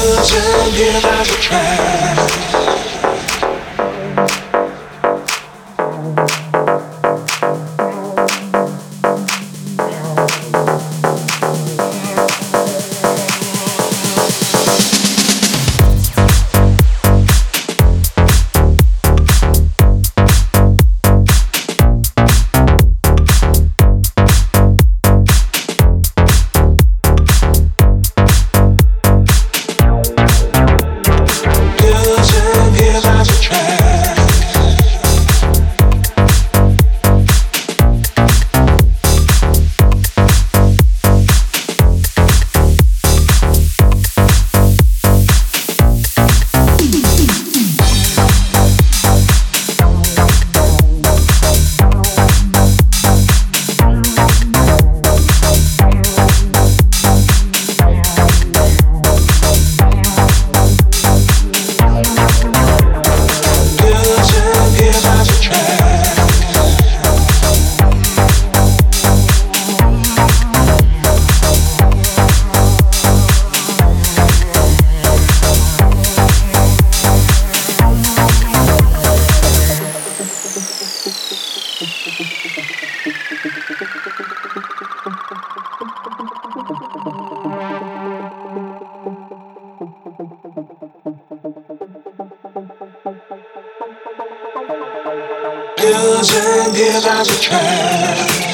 chance and give us a try. Music is as a trap.